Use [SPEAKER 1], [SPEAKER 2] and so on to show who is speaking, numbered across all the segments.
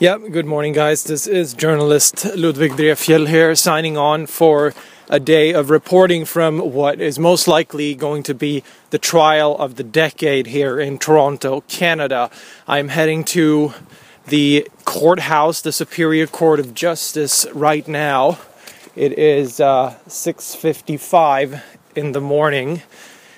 [SPEAKER 1] Yep, good morning, guys. This is journalist Ludwig Drefjell here, signing on for a day of reporting from what is most likely going to be the trial of the decade here in Toronto, Canada. I'm heading to the courthouse, the Superior Court of Justice, right now. It is uh, 6:55 in the morning,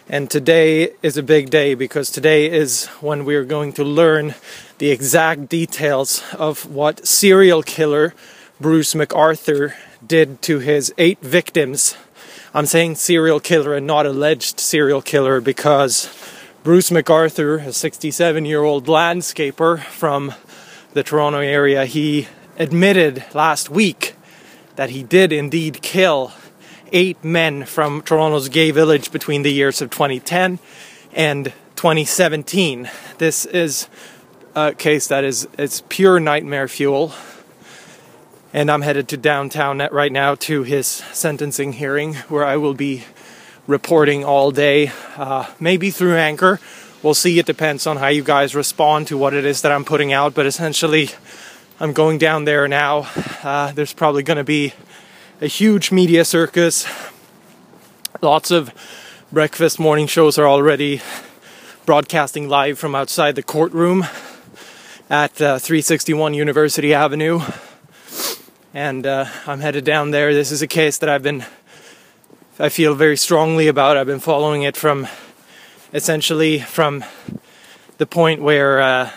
[SPEAKER 1] and today is a big day because today is when we're going to learn the exact details of what serial killer Bruce McArthur did to his eight victims. I'm saying serial killer and not alleged serial killer because Bruce McArthur, a 67 year old landscaper from the Toronto area, he admitted last week that he did indeed kill eight men from Toronto's gay village between the years of 2010 and 2017. This is a case that is it's pure nightmare fuel. And I'm headed to downtown right now to his sentencing hearing, where I will be reporting all day, uh, maybe through Anchor. We'll see. It depends on how you guys respond to what it is that I'm putting out. But essentially, I'm going down there now. Uh, there's probably going to be a huge media circus. Lots of breakfast morning shows are already broadcasting live from outside the courtroom at uh, 361 University Avenue. And uh, I'm headed down there. This is a case that I've been, I feel very strongly about. I've been following it from essentially from the point where uh,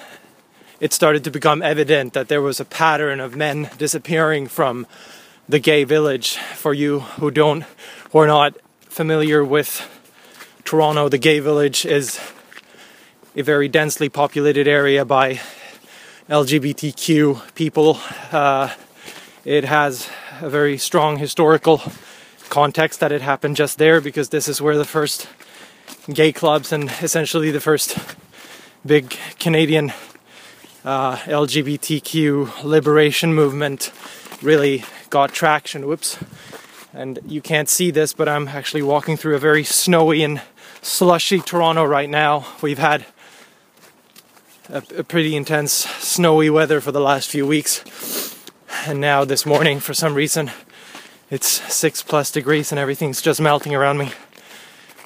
[SPEAKER 1] it started to become evident that there was a pattern of men disappearing from the gay village. For you who don't, who are not familiar with Toronto, the gay village is a very densely populated area by LGBTQ people. Uh, it has a very strong historical context that it happened just there because this is where the first gay clubs and essentially the first big Canadian uh, LGBTQ liberation movement really got traction. Whoops. And you can't see this, but I'm actually walking through a very snowy and slushy Toronto right now. We've had a, a pretty intense snowy weather for the last few weeks. And now this morning, for some reason, it's six plus degrees and everything's just melting around me.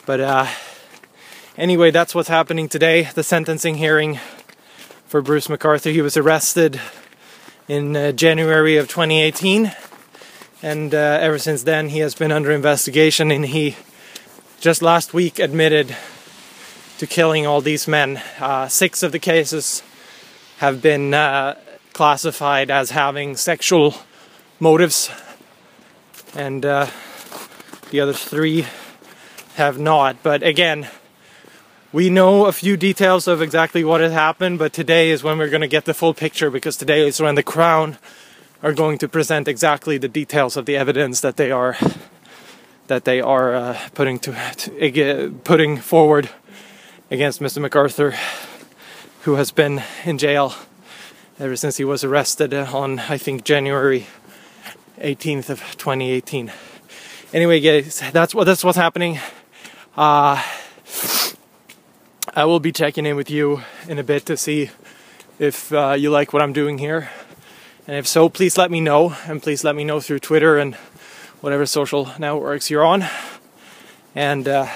[SPEAKER 1] But uh, anyway, that's what's happening today. The sentencing hearing for Bruce McArthur. He was arrested in uh, January of 2018, and uh, ever since then he has been under investigation. And he just last week admitted to killing all these men. Uh, six of the cases have been uh, classified as having sexual motives, and uh, the other three have not. But again, we know a few details of exactly what has happened, but today is when we're going to get the full picture because today is when the Crown are going to present exactly the details of the evidence that they are that they are uh, putting to, to, putting forward against Mr. McArthur, who has been in jail ever since he was arrested on I think January 18th of 2018. Anyway, guys, that's what that's what's happening. Uh, I will be checking in with you in a bit to see if uh, you like what I'm doing here. And if so, please let me know. And please let me know through Twitter and whatever social networks you're on. And uh,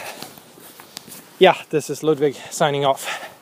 [SPEAKER 1] yeah, this is Ludwig signing off.